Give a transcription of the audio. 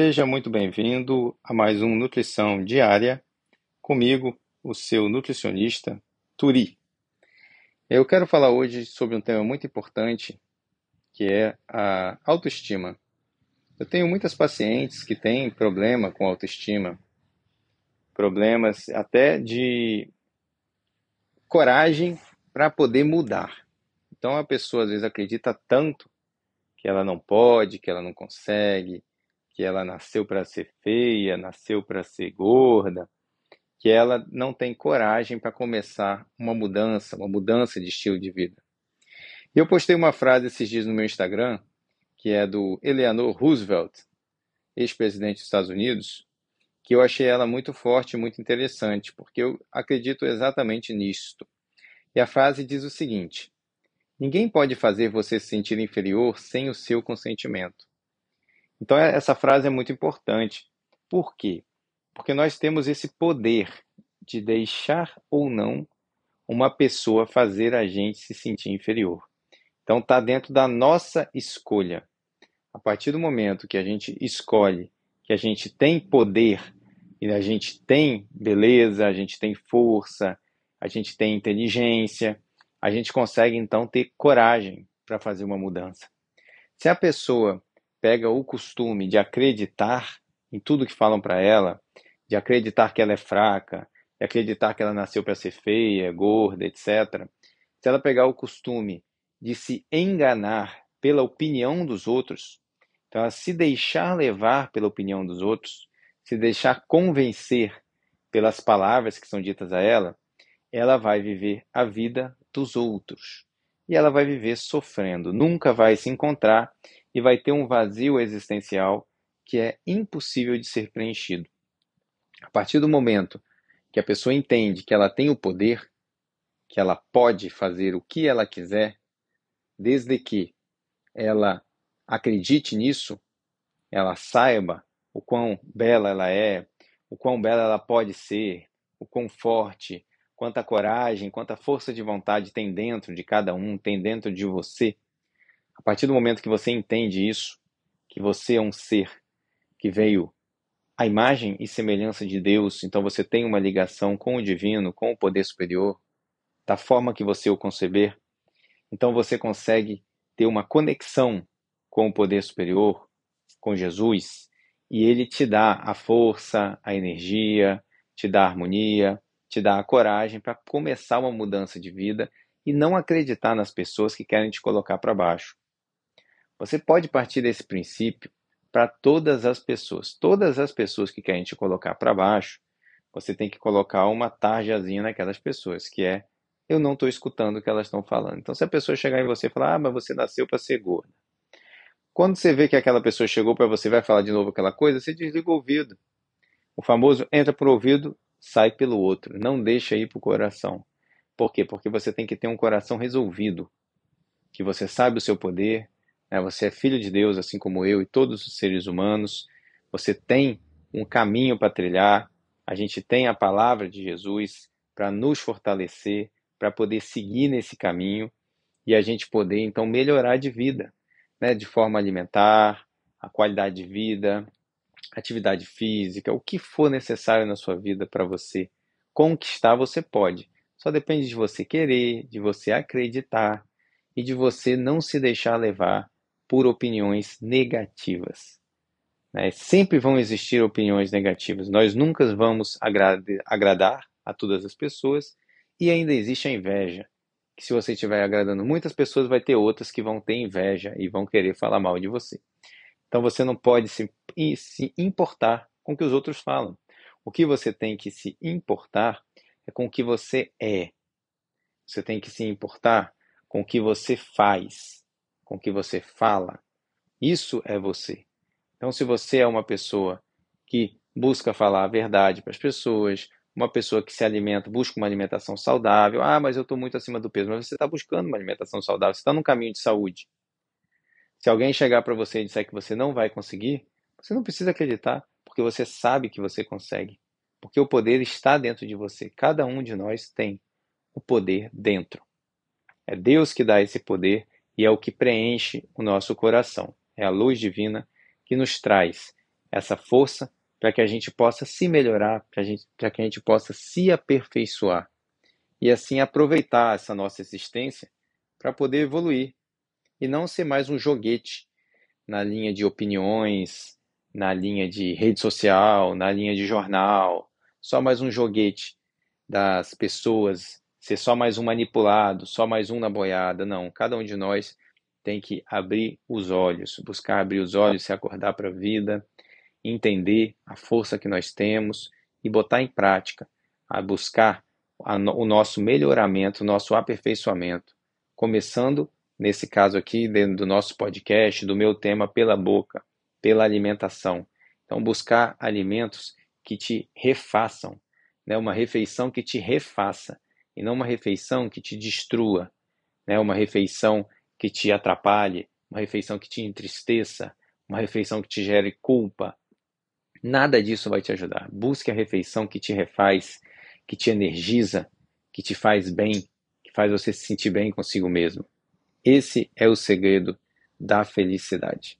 Seja muito bem-vindo a mais um Nutrição Diária, comigo, o seu nutricionista, Turi. Eu quero falar hoje sobre um tema muito importante, que é a autoestima. Eu tenho muitas pacientes que têm problema com autoestima, problemas até de coragem para poder mudar. Então a pessoa às vezes acredita tanto que ela não pode, que ela não consegue, que ela nasceu para ser feia, nasceu para ser gorda, que ela não tem coragem para começar uma mudança, uma mudança de estilo de vida. E eu postei uma frase esses dias no meu Instagram, que é do Eleanor Roosevelt, ex-presidente dos Estados Unidos, que eu achei ela muito forte e muito interessante, porque eu acredito exatamente nisto. E a frase diz o seguinte: Ninguém pode fazer você se sentir inferior sem o seu consentimento. Então, é, essa frase é muito importante. Por quê? Porque nós temos esse poder de deixar ou não uma pessoa fazer a gente se sentir inferior. Então, está dentro da nossa escolha. A partir do momento que a gente escolhe que a gente tem poder e a gente tem beleza, a gente tem força, a gente tem inteligência, a gente consegue então ter coragem para fazer uma mudança. Se a pessoa pega o costume de acreditar em tudo que falam para ela, de acreditar que ela é fraca, de acreditar que ela nasceu para ser feia, gorda, etc. Se ela pegar o costume de se enganar pela opinião dos outros, então ela se deixar levar pela opinião dos outros, se deixar convencer pelas palavras que são ditas a ela, ela vai viver a vida dos outros. E ela vai viver sofrendo, nunca vai se encontrar e vai ter um vazio existencial que é impossível de ser preenchido. A partir do momento que a pessoa entende que ela tem o poder, que ela pode fazer o que ela quiser, desde que ela acredite nisso, ela saiba o quão bela ela é, o quão bela ela pode ser, o quão forte, quanta coragem, quanta força de vontade tem dentro de cada um, tem dentro de você. A partir do momento que você entende isso, que você é um ser que veio à imagem e semelhança de Deus, então você tem uma ligação com o divino, com o poder superior, da forma que você o conceber, então você consegue ter uma conexão com o poder superior, com Jesus, e ele te dá a força, a energia, te dá a harmonia, te dá a coragem para começar uma mudança de vida e não acreditar nas pessoas que querem te colocar para baixo. Você pode partir desse princípio para todas as pessoas. Todas as pessoas que querem te colocar para baixo, você tem que colocar uma tarjazinha naquelas pessoas, que é eu não estou escutando o que elas estão falando. Então, se a pessoa chegar em você e falar, ah, mas você nasceu para ser gorda. Quando você vê que aquela pessoa chegou para você vai falar de novo aquela coisa, você desliga o ouvido. O famoso entra por ouvido, sai pelo outro. Não deixa ir para o coração. Por quê? Porque você tem que ter um coração resolvido. Que você sabe o seu poder, né? Você é filho de Deus, assim como eu e todos os seres humanos. Você tem um caminho para trilhar. A gente tem a palavra de Jesus para nos fortalecer, para poder seguir nesse caminho e a gente poder então melhorar de vida, né? De forma alimentar, a qualidade de vida, atividade física, o que for necessário na sua vida para você conquistar, você pode. Só depende de você querer, de você acreditar e de você não se deixar levar por opiniões negativas. Né? Sempre vão existir opiniões negativas. Nós nunca vamos agradar a todas as pessoas e ainda existe a inveja. Que se você estiver agradando muitas pessoas, vai ter outras que vão ter inveja e vão querer falar mal de você. Então você não pode se, se importar com o que os outros falam. O que você tem que se importar é com o que você é. Você tem que se importar com o que você faz com que você fala. Isso é você. Então, se você é uma pessoa que busca falar a verdade para as pessoas, uma pessoa que se alimenta, busca uma alimentação saudável, ah, mas eu estou muito acima do peso, mas você está buscando uma alimentação saudável, você está num caminho de saúde. Se alguém chegar para você e disser que você não vai conseguir, você não precisa acreditar, porque você sabe que você consegue. Porque o poder está dentro de você. Cada um de nós tem o poder dentro. É Deus que dá esse poder e é o que preenche o nosso coração. É a luz divina que nos traz essa força para que a gente possa se melhorar, para que a gente possa se aperfeiçoar e assim aproveitar essa nossa existência para poder evoluir e não ser mais um joguete na linha de opiniões, na linha de rede social, na linha de jornal, só mais um joguete das pessoas, ser só mais um manipulado, só mais um na boiada. Não, cada um de nós tem que abrir os olhos, buscar abrir os olhos, se acordar para a vida, entender a força que nós temos e botar em prática, a buscar a, o nosso melhoramento, o nosso aperfeiçoamento, começando nesse caso aqui, dentro do nosso podcast, do meu tema pela boca, pela alimentação. Então, buscar alimentos que te refaçam, né? uma refeição que te refaça, e não uma refeição que te destrua, né? uma refeição que te atrapalhe, uma refeição que te entristeça, uma refeição que te gere culpa. Nada disso vai te ajudar. Busque a refeição que te refaz, que te energiza, que te faz bem, que faz você se sentir bem consigo mesmo. Esse é o segredo da felicidade.